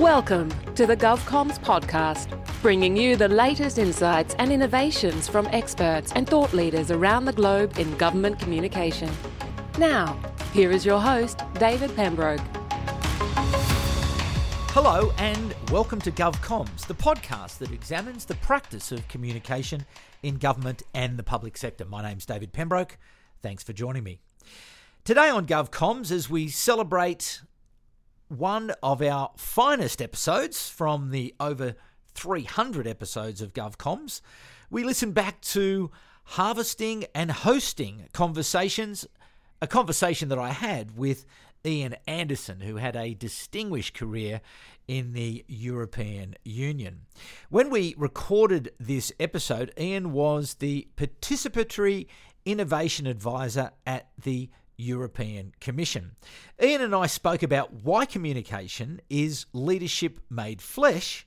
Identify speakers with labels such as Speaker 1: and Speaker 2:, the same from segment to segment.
Speaker 1: Welcome to the GovComms podcast, bringing you the latest insights and innovations from experts and thought leaders around the globe in government communication. Now, here is your host, David Pembroke.
Speaker 2: Hello, and welcome to GovComms, the podcast that examines the practice of communication in government and the public sector. My name's David Pembroke. Thanks for joining me. Today on GovComms, as we celebrate one of our finest episodes from the over 300 episodes of GovComms, we listen back to harvesting and hosting conversations, a conversation that I had with Ian Andersen, who had a distinguished career in the European Union. When we recorded this episode, Ian was the participatory innovation advisor at the European Commission. Ian and I spoke about why communication is leadership made flesh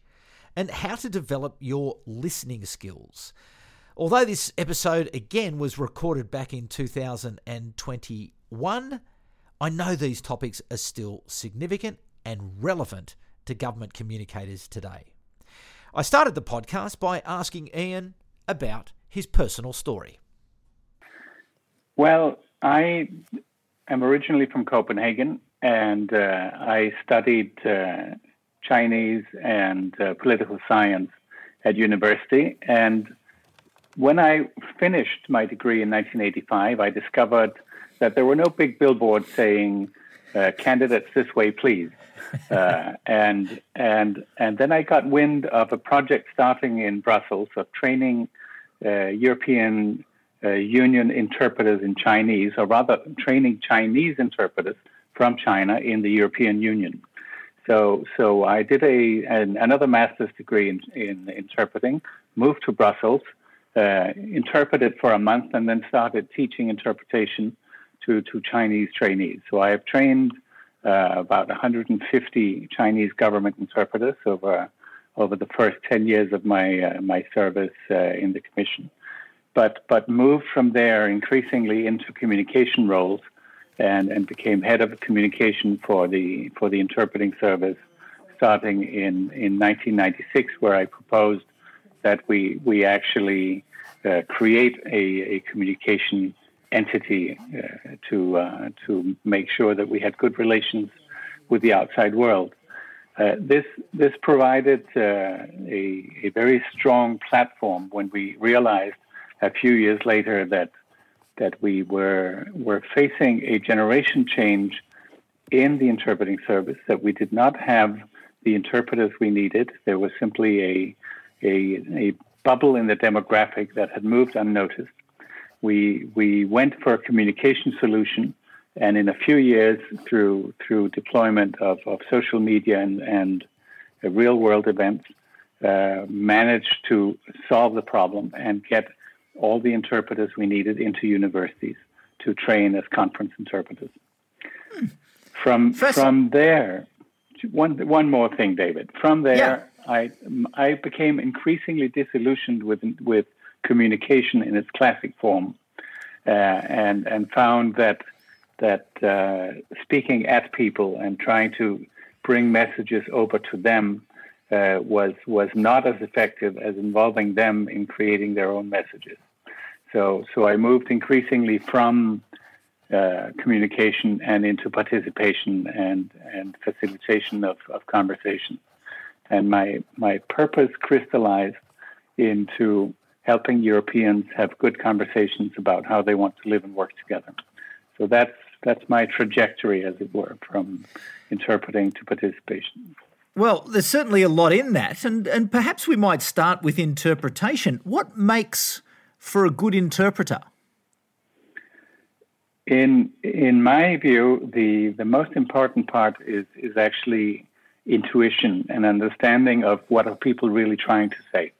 Speaker 2: and how to develop your listening skills. Although this episode again was recorded back in 2021, I know these topics are still significant and relevant to government communicators today. I started the podcast by asking Ian about his personal story.
Speaker 3: Well, I am originally from Copenhagen and uh, I studied uh, Chinese and uh, political science at university. And when I finished my degree in 1985, I discovered that there were no big billboards saying uh, "candidates this way, please." Uh, and and and then I got wind of a project starting in Brussels of training uh, European uh, Union interpreters in Chinese, or rather training Chinese interpreters from China in the European Union. So, so I did a an, another master's degree in, in interpreting, moved to Brussels, uh, interpreted for a month, and then started teaching interpretation to, to Chinese trainees. So I have trained uh, about 150 Chinese government interpreters over over the first 10 years of my uh, my service uh, in the commission but but moved from there increasingly into communication roles and, and became head of communication for the for the interpreting service starting in, in 1996 where I proposed that we we actually uh, create a, a communication entity uh, to uh, to make sure that we had good relations with the outside world. Uh, this this provided uh, a, a very strong platform when we realized a few years later that that we were were facing a generation change in the interpreting service that we did not have the interpreters we needed. There was simply a a, a bubble in the demographic that had moved unnoticed. We we went for a communication solution, and in a few years, through through deployment of, of social media and, and real world events, uh, managed to solve the problem and get all the interpreters we needed into universities to train as conference interpreters. Hmm. From from there, one one more thing, David. From there, yeah. I I became increasingly disillusioned with with communication in its classic form, uh, and and found that that uh, speaking at people and trying to bring messages over to them uh, was was not as effective as involving them in creating their own messages. So, so I moved increasingly from uh, communication and into participation and, and facilitation of, of conversation. And my, my purpose crystallized into helping Europeans have good conversations about how they want to live and work together. So that's, that's my trajectory, as it were, from interpreting to participation.
Speaker 2: Well, there's certainly a lot in that, and, and perhaps we might start with interpretation. What makes for a good interpreter?
Speaker 3: In in my view, the the most important part is is actually intuition and understanding of what are people really trying to say.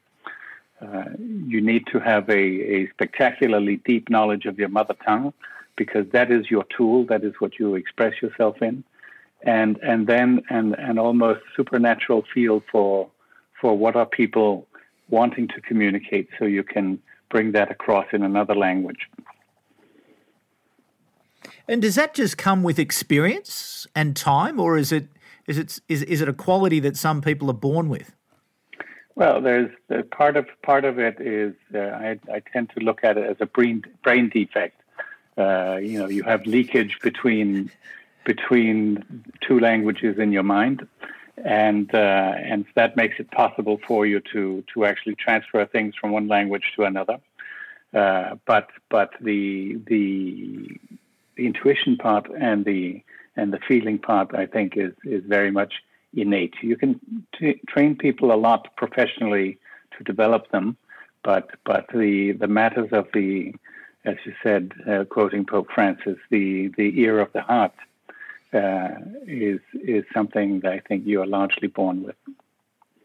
Speaker 3: Uh, you need to have a, a spectacularly deep knowledge of your mother tongue because that is your tool, that is what you express yourself in, and and then an, an almost supernatural feel for for what are people wanting to communicate, so you can bring that across in another language.
Speaker 2: And does that just come with experience and time, or is it Is it is is it a quality that some people are born with?
Speaker 3: Well, there's uh, part of part of it is uh, I, I tend to look at it as a brain brain defect. Uh, you know, you have leakage between between two languages in your mind, and uh, and that makes it possible for you to to actually transfer things from one language to another. Uh, but but the the the intuition part and the and the feeling part, I think, is is very much innate. You can t- train people a lot professionally to develop them, but but the the matters of the, as you said, uh, quoting Pope Francis, the the ear of the heart uh, is is something that I think you are largely born with.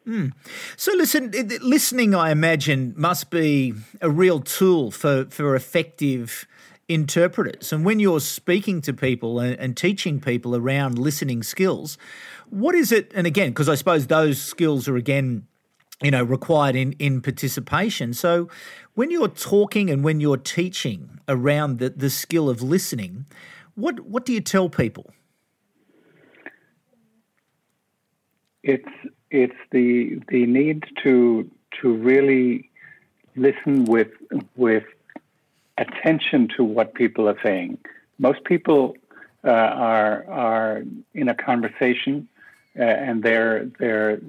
Speaker 2: Mm. So, listen, listening, I imagine, must be a real tool for, for effective interpreters. And when you're speaking to people and, and teaching people around listening skills, what is it? And again, because I suppose those skills are again you know required in in participation so when you're talking and when you're teaching around the, the skill of listening what what do you tell people
Speaker 3: it's it's the the need to to really listen with with attention to what people are saying. Most people uh, are are in a conversation uh, and they're they're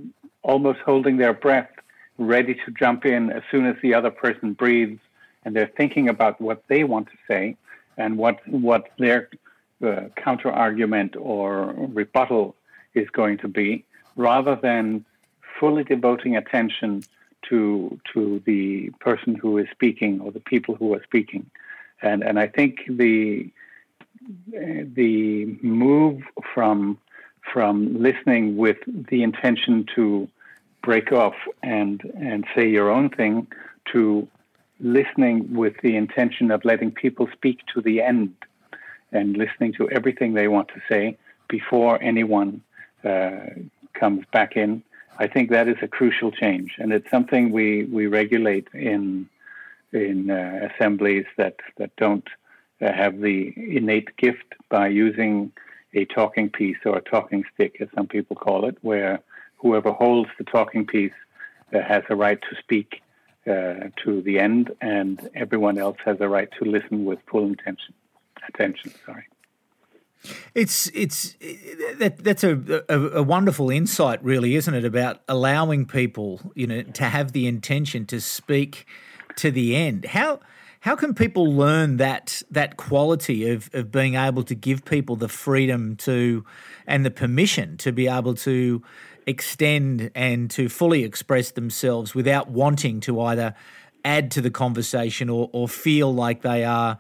Speaker 3: almost holding their breath, ready to jump in as soon as the other person breathes, and they're thinking about what they want to say and what what their uh, counter argument or rebuttal is going to be, rather than fully devoting attention to to the person who is speaking or the people who are speaking, and and I think the the move from from listening with the intention to break off and and say your own thing to listening with the intention of letting people speak to the end and listening to everything they want to say before anyone uh, comes back in I think that is a crucial change, and it's something we, we regulate in in uh, assemblies that that don't uh, have the innate gift by using a talking piece or a talking stick, as some people call it, where whoever holds the talking piece uh, has a right to speak uh, to the end, and everyone else has a right to listen with full attention. Attention, sorry.
Speaker 2: It's it's that that's a, a, a wonderful insight, really, isn't it? About allowing people, you know, to have the intention to speak to the end. How how can people learn that that quality of of being able to give people the freedom to and the permission to be able to extend and to fully express themselves without wanting to either add to the conversation or or feel like they are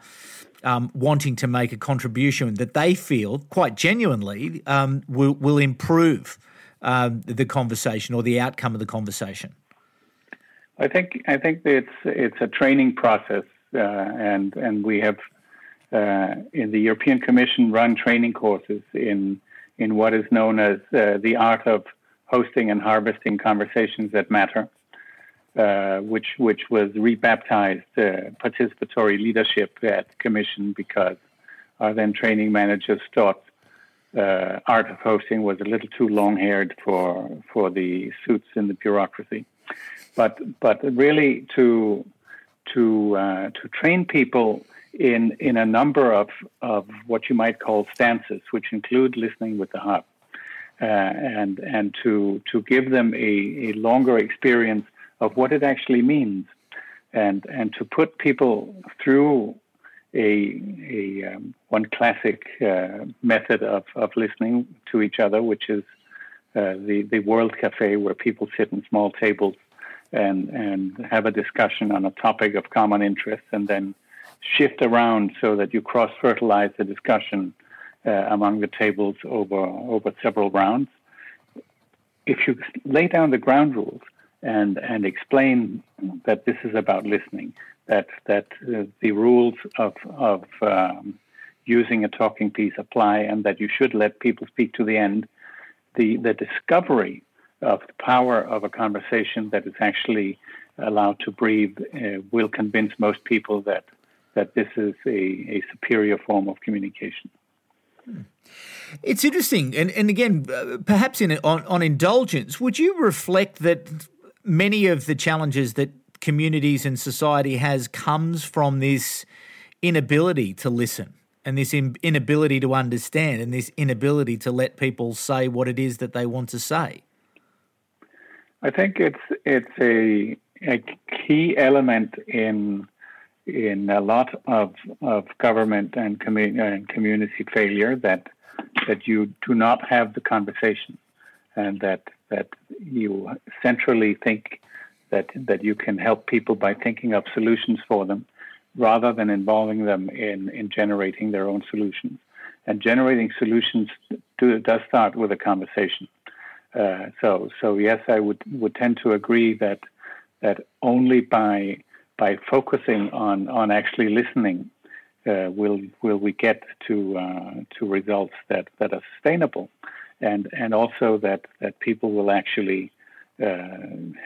Speaker 2: um, wanting to make a contribution that they feel quite genuinely um, will, will improve um, the conversation or the outcome of the conversation?
Speaker 3: I think I think it's it's a training process, uh, and and we have uh, in the European Commission run training courses in in what is known as uh, the art of hosting and harvesting conversations that matter. Uh, which which was rebaptized uh, participatory leadership at Commission because our then training managers thought uh, art of hosting was a little too long haired for for the suits in the bureaucracy, but but really to to uh, to train people in in a number of of what you might call stances, which include listening with the heart. Uh, and and to to give them a, a longer experience of what it actually means, and and to put people through a, a um, one classic uh, method of, of listening to each other, which is uh, the the World Cafe, where people sit in small tables and and have a discussion on a topic of common interest, and then shift around so that you cross fertilize the discussion uh, among the tables over over several rounds. If you lay down the ground rules, and and explain that this is about listening. That that uh, the rules of of um, using a talking piece apply, and that you should let people speak to the end. The the discovery of the power of a conversation that is actually allowed to breathe uh, will convince most people that that this is a, a superior form of communication.
Speaker 2: It's interesting, and and again, uh, perhaps in on, on indulgence, would you reflect that many of the challenges that communities and society has comes from this inability to listen and this inability to understand and this inability to let people say what it is that they want to say?
Speaker 3: I think it's it's a a key element in in a lot of of government and, commu- and community failure that that you do not have the conversation and that that you centrally think that that you can help people by thinking of solutions for them rather than involving them in, in generating their own solutions. And generating solutions do, does start with a conversation. Uh, so, so yes, I would, would tend to agree that that only by by focusing on, on actually listening uh, will will we get to uh, to results that, that are sustainable, and and also that that people will actually uh,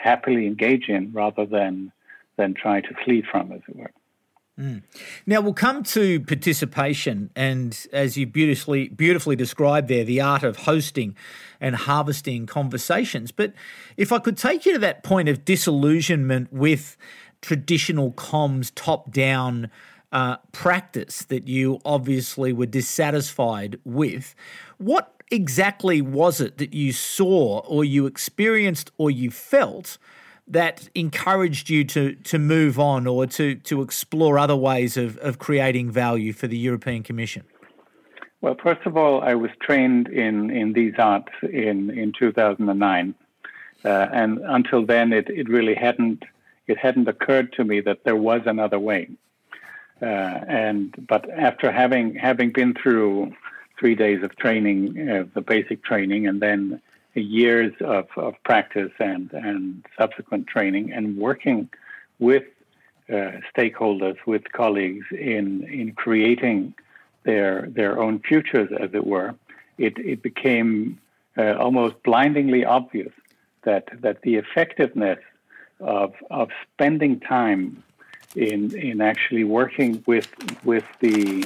Speaker 3: happily engage in rather than than try to flee from, as it were.
Speaker 2: Mm. Now we'll come to participation, and as you beautifully beautifully described there, the art of hosting and harvesting conversations. But if I could take you to that point of disillusionment with traditional comms top down uh, practice that you obviously were dissatisfied with, what exactly was it that you saw or you experienced or you felt? that encouraged you to to move on or to to explore other ways of, of creating value for the European Commission?
Speaker 3: Well, first of all, I was trained in, in these arts in, in 2009, uh, and until then, it, it really hadn't it hadn't occurred to me that there was another way. Uh, and but after having having been through three days of training, uh, the basic training, and then years of, of practice and, and subsequent training and working with uh, stakeholders, with colleagues in, in creating their, their own futures, as it were, it, it became uh, almost blindingly obvious that, that the effectiveness of, of spending time in, in actually working with, with the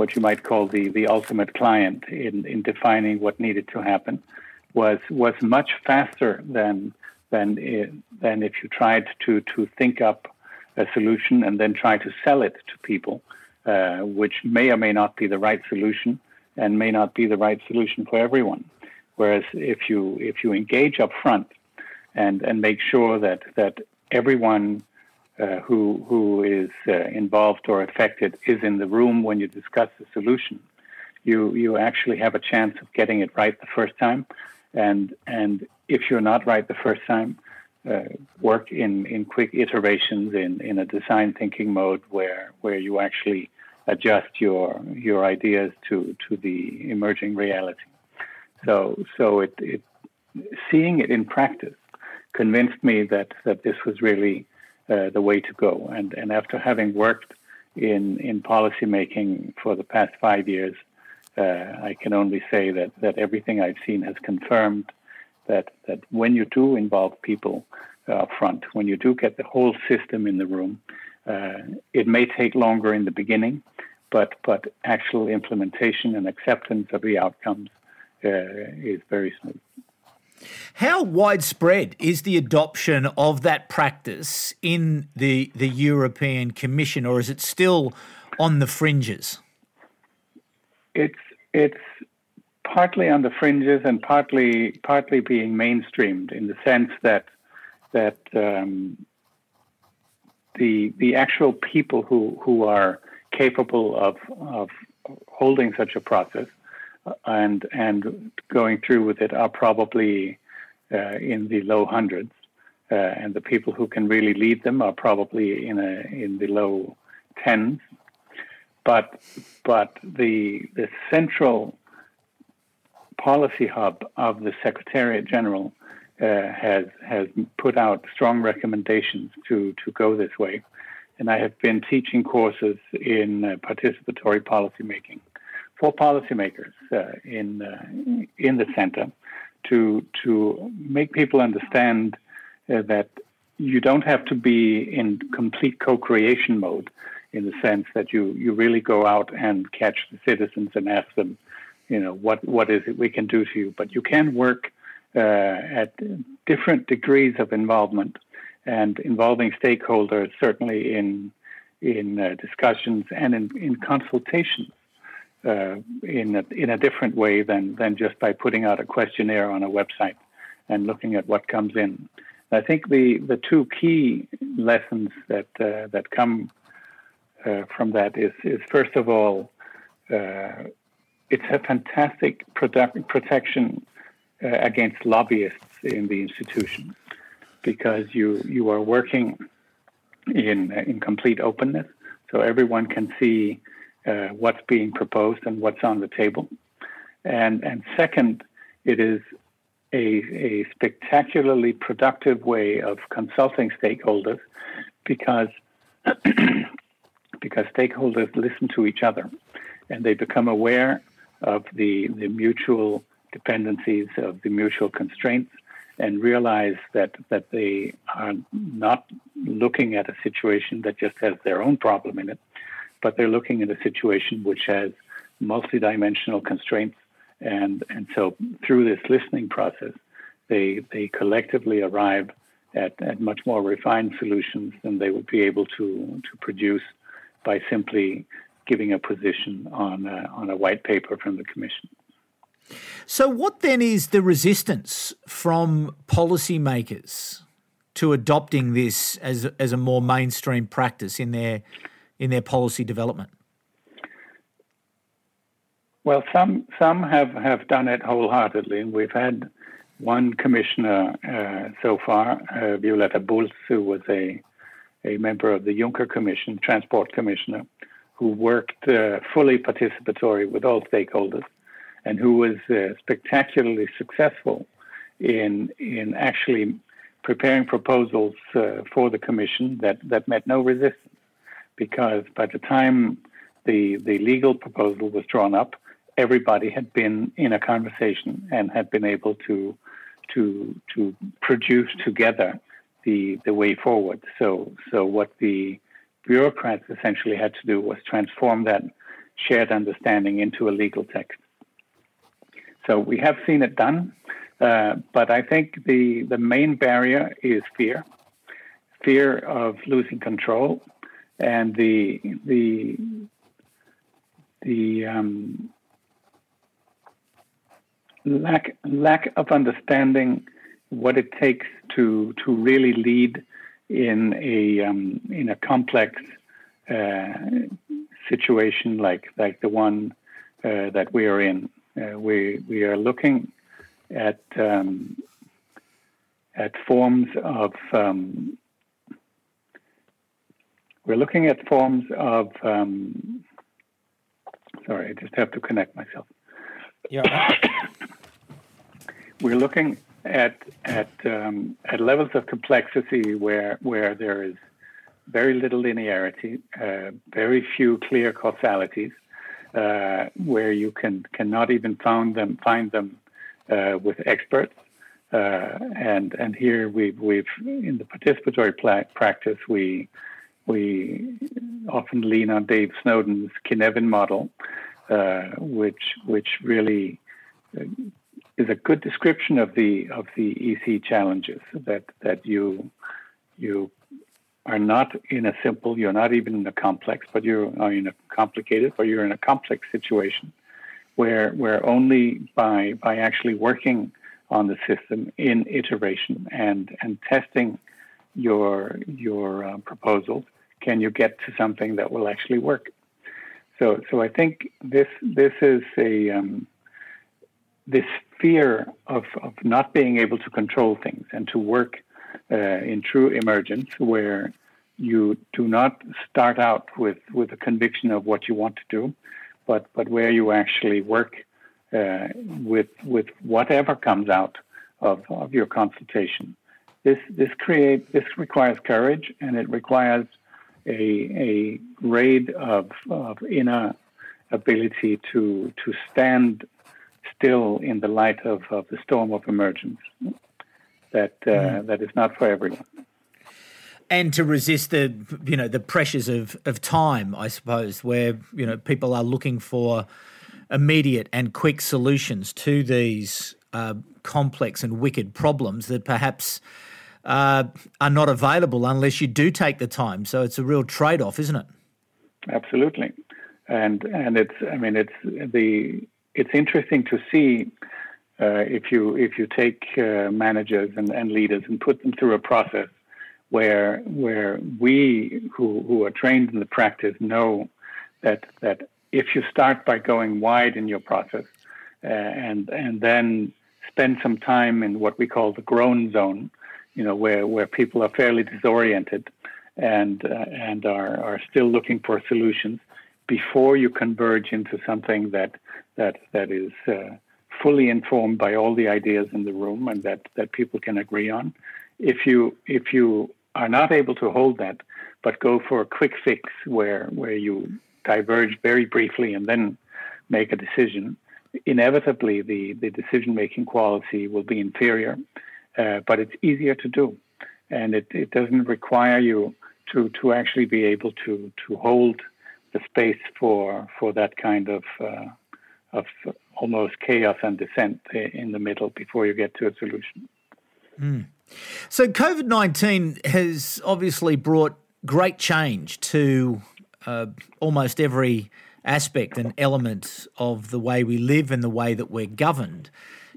Speaker 3: what you might call the, the ultimate client in, in defining what needed to happen was was much faster than than it, than if you tried to to think up a solution and then try to sell it to people, uh, which may or may not be the right solution and may not be the right solution for everyone. Whereas if you if you engage up front and and make sure that that everyone uh, who who is uh, involved or affected is in the room when you discuss the solution, you you actually have a chance of getting it right the first time and and if you're not right the first time, uh, work in, in quick iterations in, in a design thinking mode where where you actually adjust your your ideas to to the emerging reality. So so it, it seeing it in practice convinced me that that this was really uh, the way to go. And and after having worked in in policy making for the past five years, uh, I can only say that, that everything I've seen has confirmed that, that when you do involve people uh, up front, when you do get the whole system in the room, uh, it may take longer in the beginning, but, but actual implementation and acceptance of the outcomes is very smooth.
Speaker 2: How widespread is the adoption of that practice in the the European Commission, or is it still on the fringes?
Speaker 3: It's it's partly on the fringes and partly partly being mainstreamed in the sense that that um, the the actual people who who are capable of of holding such a process and and going through with it are probably uh, in the low hundreds, uh, and the people who can really lead them are probably in a in the low tens. But but the the central policy hub of the Secretariat General uh, has has put out strong recommendations to to go this way, and I have been teaching courses in uh, participatory policymaking for policymakers uh, in uh, in the center to to make people understand uh, that you don't have to be in complete co-creation mode in the sense that you, you really go out and catch the citizens and ask them, you know, what, what is it we can do to you? But you can work uh, at different degrees of involvement and involving stakeholders certainly in in uh, discussions and in, in consultations uh, in a, in a different way than than just by putting out a questionnaire on a website and looking at what comes in. I think the the two key lessons that uh, that come uh, from that is is first of all, uh, it's a fantastic product, protection uh, against lobbyists in the institution because you you are working in in complete openness, so everyone can see uh, what's being proposed and what's on the table. And and second, it is a, a spectacularly productive way of consulting stakeholders because because stakeholders listen to each other and they become aware of the, the mutual dependencies of the mutual constraints and realize that that they are not looking at a situation that just has their own problem in it, but they're looking at a situation which has multidimensional constraints, and and so through this listening process, they they collectively arrive at, at much more refined solutions than they would be able to to produce by simply giving a position on a, on a white paper from the commission.
Speaker 2: So, what then is the resistance from policymakers to adopting this as as a more mainstream practice in their in their policy development?
Speaker 3: Well, some some have, have done it wholeheartedly, we've had one commissioner uh, so far, uh, Violetta Bulc, who was a a member of the Juncker Commission, Transport Commissioner, who worked uh, fully participatory with all stakeholders and who was uh, spectacularly successful in in actually preparing proposals uh, for the commission that, that met no resistance, because by the time the the legal proposal was drawn up, everybody had been in a conversation and had been able to to to produce together the the way forward. So so what the bureaucrats essentially had to do was transform that shared understanding into a legal text. So we have seen it done, uh, but I think the the main barrier is fear, fear of losing control, and the the the um, lack lack of understanding what it takes to to really lead in a um, in a complex uh, situation like like the one uh, that we are in. Uh, we we are looking at um, at forms of um, we're looking at forms of um, sorry, I just have to connect myself.
Speaker 2: Yeah.
Speaker 3: we're looking at at um, at levels of complexity where where there is very little linearity, uh, very few clear causalities, uh, where you can cannot even find them find them uh, with experts. Uh, and and here we've we've in the participatory pla- practice we we often lean on Dave Snowden's Cynefin model, uh, which which really uh, is a good description of the of the EC challenges that that you you are not in a simple, you're not even in a complex, but you're in a complicated, or you're in a complex situation where where only by by actually working on the system in iteration and and testing your your uh, proposals can you get to something that will actually work. So so I think this this is a um, this fear of, of not being able to control things and to work uh, in true emergence where you do not start out with, with a conviction of what you want to do, but, but where you actually work uh, with, with whatever comes out of, of your consultation. This, this, create, this requires courage and it requires a, a grade of, of inner ability to, to stand still in the light of, of the storm of emergence that uh, mm. that is not for everyone.
Speaker 2: and to resist the you know the pressures of of time, I suppose, where you know people are looking for immediate and quick solutions to these uh, complex and wicked problems that perhaps uh, are not available unless you do take the time. So it's a real trade off, isn't it?
Speaker 3: Absolutely, and and it's I mean it's the it's interesting to see. Uh, if you if you take uh, managers and, and leaders and put them through a process where where we who who are trained in the practice know that that if you start by going wide in your process uh, and and then spend some time in what we call the groan zone, you know, where, where people are fairly disoriented and uh, and are, are still looking for solutions before you converge into something that that that is uh, fully informed by all the ideas in the room and that that people can agree on. If you if you are not able to hold that, but go for a quick fix where where you diverge very briefly and then make a decision, inevitably the, the decision making quality will be inferior, uh, but it's easier to do. And it, it doesn't require you to, to actually be able to, to hold the space for, for that kind of, uh, of almost chaos and dissent in the middle before you get to a solution.
Speaker 2: Mm. So, COVID 19 has obviously brought great change to uh, almost every aspect and element of the way we live and the way that we're governed.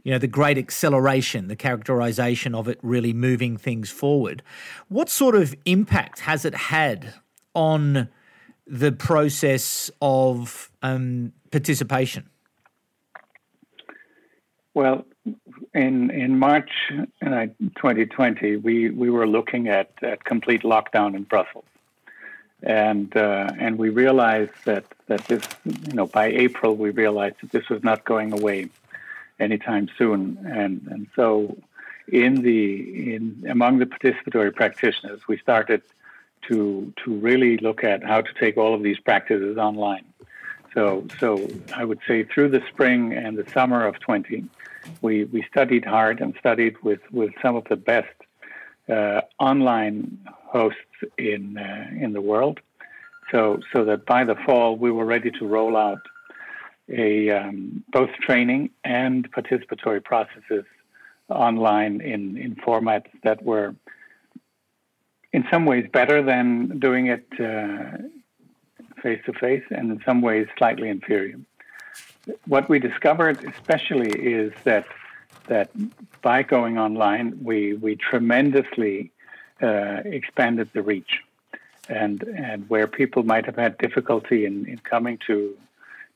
Speaker 2: You know, the great acceleration, the characterization of it really moving things forward. What sort of impact has it had on the process of um, participation?
Speaker 3: Well, in in March 2020, we, we were looking at, at complete lockdown in Brussels and uh, and we realized that that this you know by April we realized that this was not going away anytime soon, and and so in the in among the participatory practitioners we started to to really look at how to take all of these practices online. So so I would say through the spring and the summer of 20, we we studied hard and studied with with some of the best uh, online hosts in uh, in the world. So so that by the fall we were ready to roll out a um, both training and participatory processes online in in formats that were in some ways better than doing it face to face, and in some ways slightly inferior. What we discovered, especially, is that that by going online, we we tremendously uh, expanded the reach, and and where people might have had difficulty in, in coming to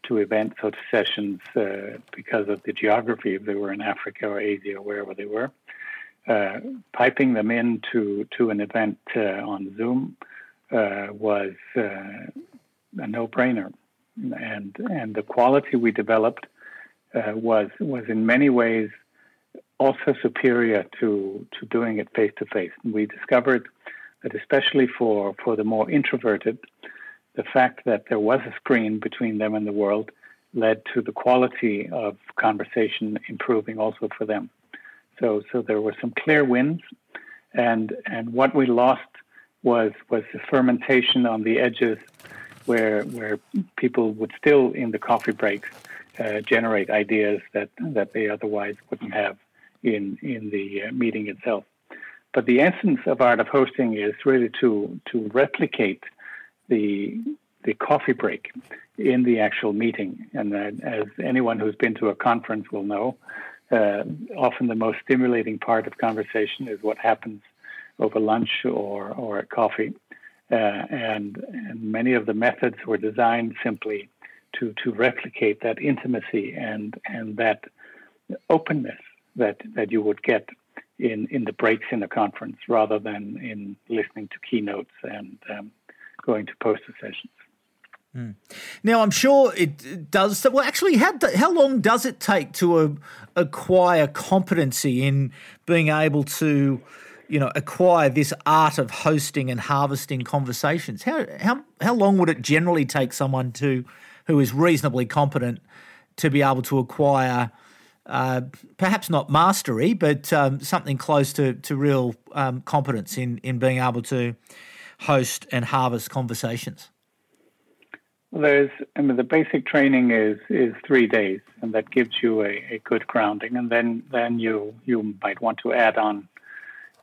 Speaker 3: to events or to sessions uh, because of the geography, if they were in Africa or Asia or wherever they were, uh, piping them into to an event uh, on Zoom uh, was uh, a no-brainer, and and the quality we developed was was in many ways also superior to, to doing it face to face. We discovered that, especially for, for the more introverted, the fact that there was a screen between them and the world led to the quality of conversation improving also for them. So, so there were some clear wins, and and what we lost was was the fermentation on the edges, where where people would still in the coffee breaks uh, generate ideas that that they otherwise wouldn't have in in the uh, meeting itself. But the essence of art of hosting is really to to replicate the the coffee break in the actual meeting. And uh, as anyone who's been to a conference will know, uh, often the most stimulating part of conversation is what happens over lunch or or at coffee. Uh, and and many of the methods were designed simply to to replicate that intimacy and and that openness that that you would get in in the breaks in a conference rather than in listening to keynotes and um, going to poster sessions.
Speaker 2: Mm. Now, I'm sure it does. Well, actually, how how long does it take to acquire competency in being able to, you know, acquire this art of hosting and harvesting conversations? How how how long would it generally take someone to, who is reasonably competent, to be able to acquire uh, perhaps not mastery, but um, something close to, to real um, competence in, in being able to host and harvest conversations?
Speaker 3: There's, I mean, the basic training is is three days, and that gives you a, a good grounding, and then then you you might want to add on,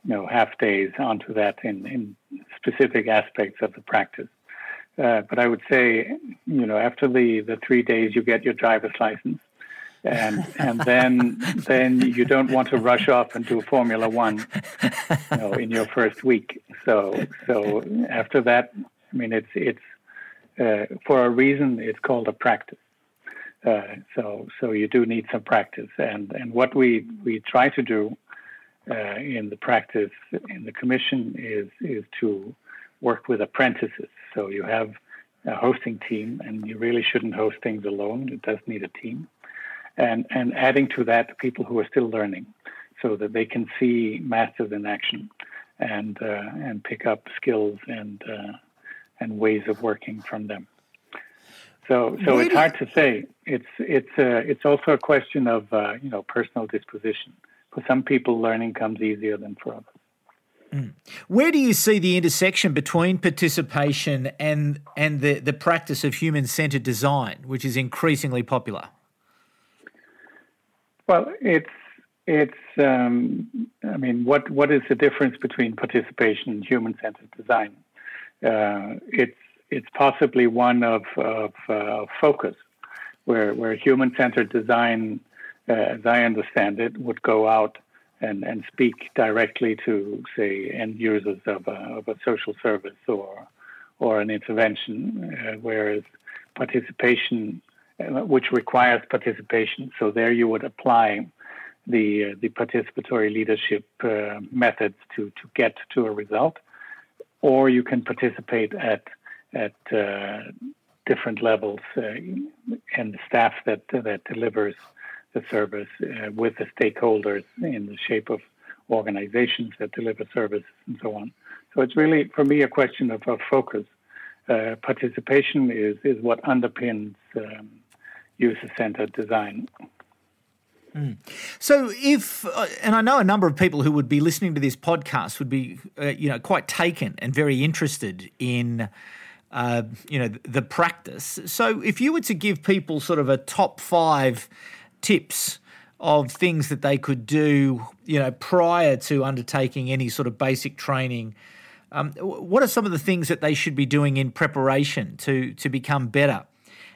Speaker 3: you know, half days onto that in in specific aspects of the practice. Uh, but I would say, you know, after the the three days, you get your driver's license, and and then then you don't want to rush off and do Formula One, you know, in your first week. So so after that, I mean, it's it's uh, for a reason, it's called a practice. Uh, so, so you do need some practice, and and what we we try to do uh, in the practice in the commission is is to work with apprentices. So you have a hosting team, and you really shouldn't host things alone. It does need a team, and and adding to that people who are still learning, so that they can see masters in action, and uh, and pick up skills and uh, and ways of working from them. So, so it's hard to say. It's it's uh, it's also a question of uh, you know personal disposition. For some people, learning comes easier than for others.
Speaker 2: Mm. Where do you see the intersection between participation and and the, the practice of human centered design, which is increasingly popular?
Speaker 3: Well, it's it's um, I mean, what what is the difference between participation and human centered design? uh, it's it's possibly one of, of uh, focus, where where human centered design, uh, as I understand it, would go out and, and speak directly to say end users of a, of a social service or or an intervention, uh, whereas participation, which requires participation, so there you would apply the uh, the participatory leadership methods to to get to a result or you can participate at at uh, different levels uh, and the staff that that delivers the service uh, with the stakeholders in the shape of organizations that deliver services and so on. So it's really for me a question of, of focus. Uh, participation is is what underpins um, user-centered design.
Speaker 2: Mm. So, if uh, and I know a number of people who would be listening to this podcast would be, uh, you know, quite taken and very interested in, uh, you know, the practice. So, if you were to give people sort of a top five tips of things that they could do, you know, prior to undertaking any sort of basic training, um, what are some of the things that they should be doing in preparation to to become better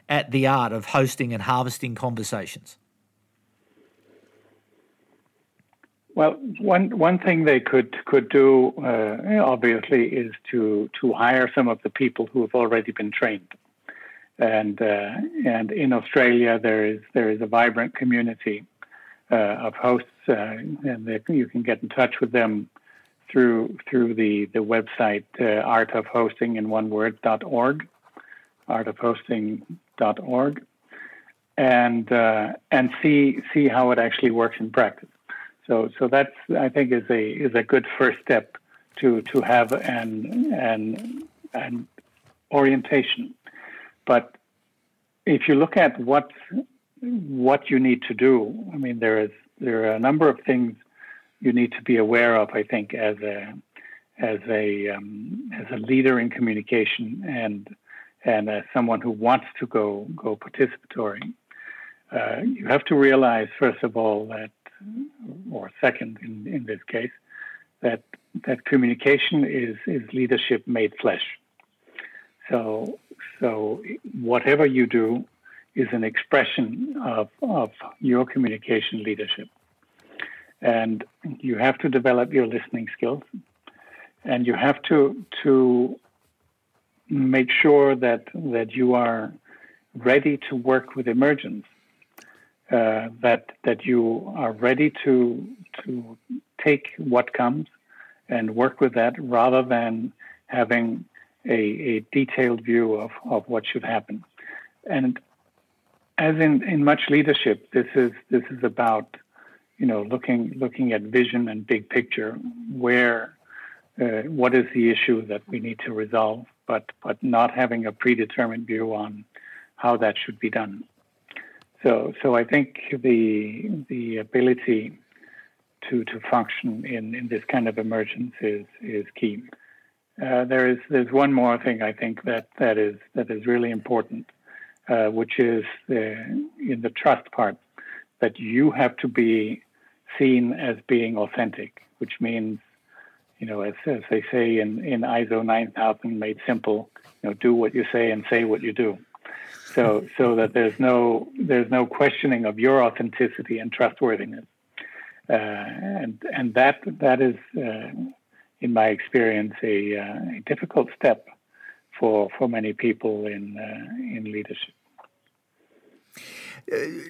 Speaker 2: at the art of hosting and harvesting conversations?
Speaker 3: Well, one one thing they could could do uh, obviously is to to hire some of the people who have already been trained, and uh, and in Australia there is there is a vibrant community uh, of hosts, uh, and they, you can get in touch with them through through the the website uh, artofhosting in one word dot org, artofhosting.org, and uh, and see see how it actually works in practice. So so that's I think is a is a good first step to to have an an an orientation. But if you look at what what you need to do, I mean there is there are a number of things you need to be aware of. I think as a as a um, as a leader in communication and and as someone who wants to go go participatory, uh, you have to realize first of all that or second in, in this case, that that communication is is leadership made flesh. So so whatever you do is an expression of of your communication leadership, and you have to develop your listening skills, and you have to to make sure that that you are ready to work with emergence uh, that that you are ready to to take what comes and work with that rather than having a, a detailed view of, of what should happen. And as in, in much leadership, this is this is about you know looking looking at vision and big picture where uh, what is the issue that we need to resolve, but but not having a predetermined view on how that should be done. So, so I think the the ability to to function in, in this kind of emergence is is key. Uh, there is there's one more thing I think that that is that is really important, uh, which is the, in the trust part that you have to be seen as being authentic, which means, you know, as, as they say in, in ISO 9000 made simple, you know, do what you say and say what you do. So, so that there's no there's no questioning of your authenticity and trustworthiness, uh, and and that that is, uh, in my experience, a, uh, a, difficult step for for many people in uh, in leadership.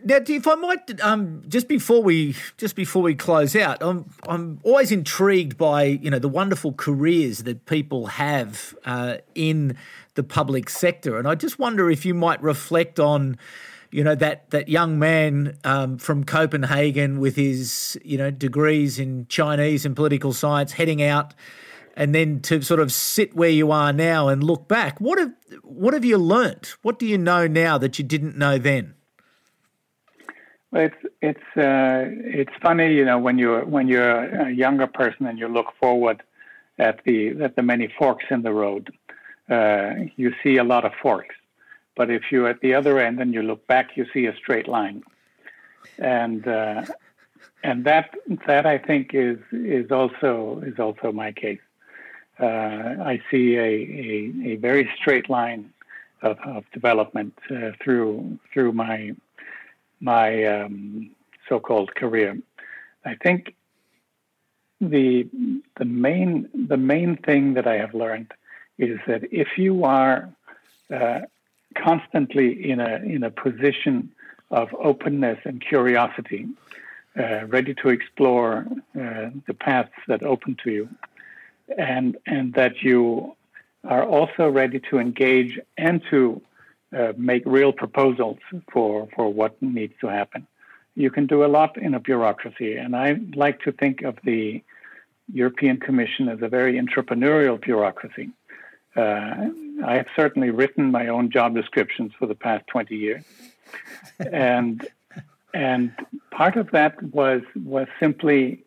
Speaker 2: Now, if I might, um, just before we just before we close out, I'm I'm always intrigued by you know the wonderful careers that people have uh, in the public sector, and I just wonder if you might reflect on, you know, that that young man um, from Copenhagen with his you know degrees in Chinese and political science, heading out, and then to sort of sit where you are now and look back. What have what have you learnt? What do you know now that you didn't know then?
Speaker 3: It's it's uh, it's funny, you know, when you're when you're a younger person and you look forward at the at the many forks in the road, uh, you see a lot of forks. But if you're at the other end and you look back, you see a straight line, and uh, and that that I think is is also is also my case. Uh, I see a, a, a very straight line of, of development uh, through through my my um, so-called career. I think the the main the main thing that I have learned is that if you are uh, constantly in a in a position of openness and curiosity, uh, ready to explore uh, the paths that open to you, and and that you are also ready to engage and to uh, make real proposals for, for what needs to happen. You can do a lot in a bureaucracy, and I like to think of the European Commission as a very entrepreneurial bureaucracy. Uh, I have certainly written my own job descriptions for the past 20 years. and and part of that was was simply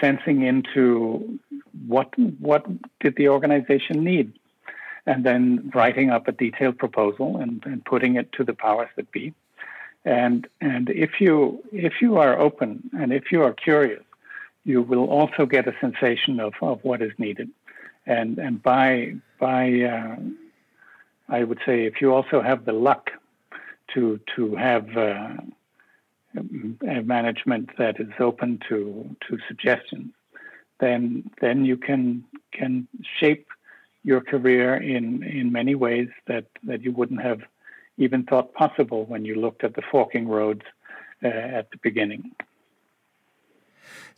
Speaker 3: sensing into what what did the organization need and then writing up a detailed proposal and, and putting it to the powers that be. And and if you if you are open and if you are curious, you will also get a sensation of, of what is needed. And and by by uh, I would say if you also have the luck to to have uh, a management that is open to to suggestions, then then you can can shape your career in, in many ways that, that you wouldn't have even thought possible when you looked at the forking roads uh, at the beginning.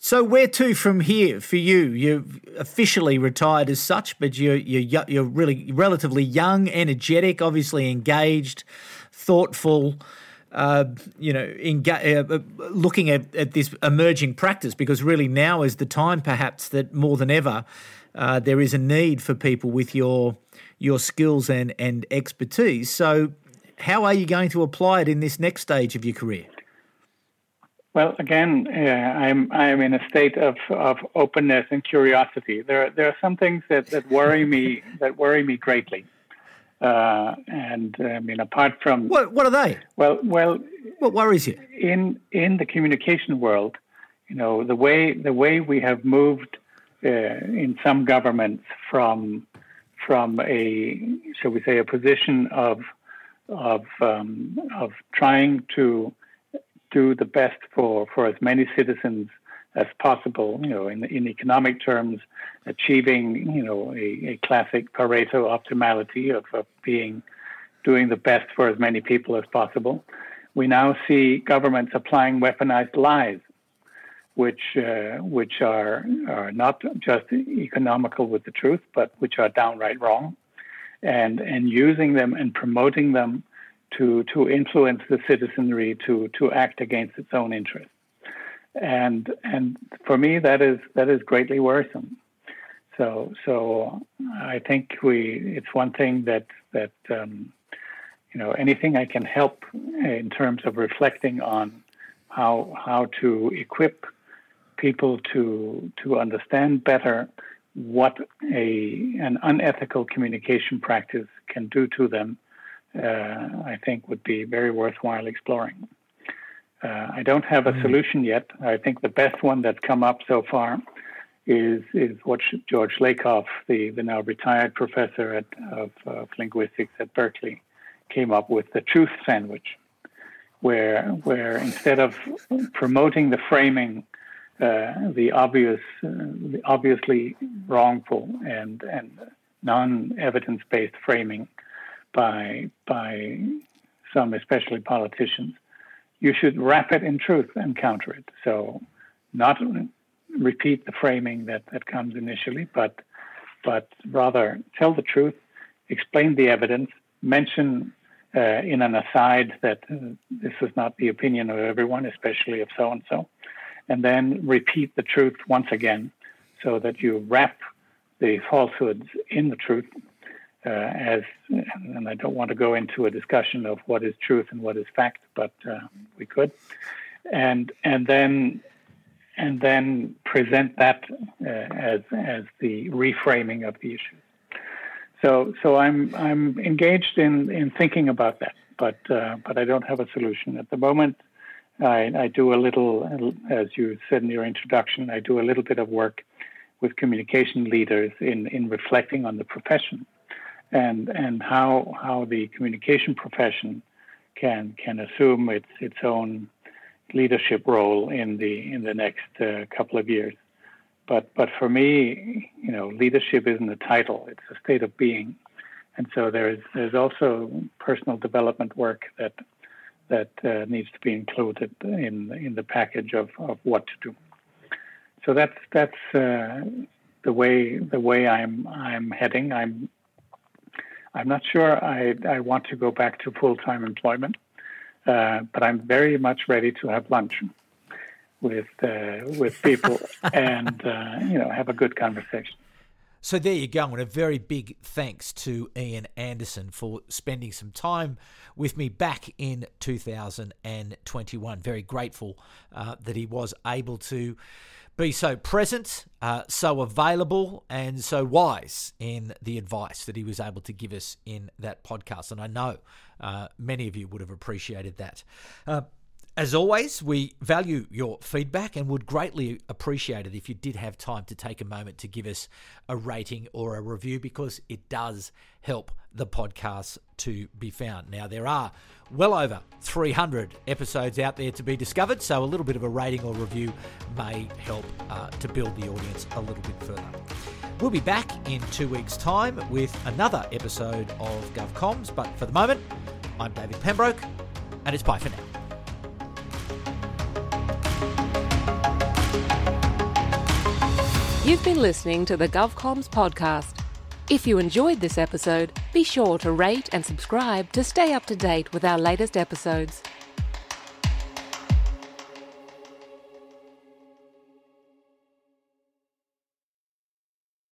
Speaker 2: So where to from here for you? You've officially retired as such, but you're you're you're really relatively young, energetic, obviously engaged, thoughtful. Uh, you know, enga- uh, looking at, at this emerging practice because really now is the time, perhaps that more than ever, uh, there is a need for people with your your skills and, and expertise. So, how are you going to apply it in this next stage of your career?
Speaker 3: Well, again, uh, I'm I'm in a state of, of openness and curiosity. There there are some things that, that worry me that worry me greatly, uh, and I mean apart from
Speaker 2: what what are they?
Speaker 3: Well, well,
Speaker 2: what worries you
Speaker 3: in in the communication world? You know the way the way we have moved in some governments from from a shall we say a position of of um, of trying to do the best for for as many citizens as possible. You know, in in economic terms, achieving you know a, a classic Pareto optimality of, of being doing the best for as many people as possible. We now see governments applying weaponized lies which uh, which are are not just economical with the truth, but which are downright wrong, and and using them and promoting them to to influence the citizenry to to act against its own interests, and and for me that is that is greatly worrisome. So so I think we it's one thing that that um, you know, anything I can help in terms of reflecting on how how to equip people to to understand better what a an unethical communication practice can do to them, uh, I think would be very worthwhile exploring. Uh, I don't have a mm. solution yet. I think the best one that's come up so far is is what George Lakoff, the, the now retired professor at, of, of linguistics at Berkeley, came up with the truth sandwich, where where instead of promoting the framing, uh, the obvious, uh, the obviously wrongful and and non-evidence based framing by by some, especially politicians, you should wrap it in truth and counter it. So, not repeat the framing that, that comes initially, but but rather tell the truth, explain the evidence, mention uh, in an aside that uh, this is not the opinion of everyone, especially of so and so, and then repeat the truth once again, so that you wrap the falsehoods in the truth. Uh, as and I don't want to go into a discussion of what is truth and what is fact, but uh, we could, and and then and then present that uh, as as the reframing of the issue. So so I'm I'm engaged in in thinking about that, but uh, but I don't have a solution at the moment. I, I do a little, as you said in your introduction, I do a little bit of work with communication leaders in in reflecting on the profession and and how how the communication profession can can assume its its own leadership role in the in the next uh, couple of years. But but for me, you know, leadership isn't a title; it's a state of being, and so there's there's also personal development work that that uh, needs to be included in in the package of, of what to do. So that's that's uh, the way the way I'm I'm heading. I'm I'm not sure I I want to go back to full time employment. Uh, but I'm very much ready to have lunch with uh, with people and uh, you know have a good conversation.
Speaker 2: So there you go, and a very big thanks to Ian Andersen for spending some time with me back in 2021. Very grateful uh, that he was able to be so present, uh, so available, and so wise in the advice that he was able to give us in that podcast. And I know uh, many of you would have appreciated that. As always, we value your feedback and would greatly appreciate it if you did have time to take a moment to give us a rating or a review because it does help the podcast to be found. Now, there are well over 300 episodes out there to be discovered, so a little bit of a rating or review may help uh, to build the audience a little bit further. We'll be back in two weeks' time with another episode of GovComms, but for the moment, I'm David Pembroke, and it's bye for now.
Speaker 1: You've been listening to the GovComms podcast. If you enjoyed this episode, be sure to rate and subscribe to stay up to date with our latest episodes.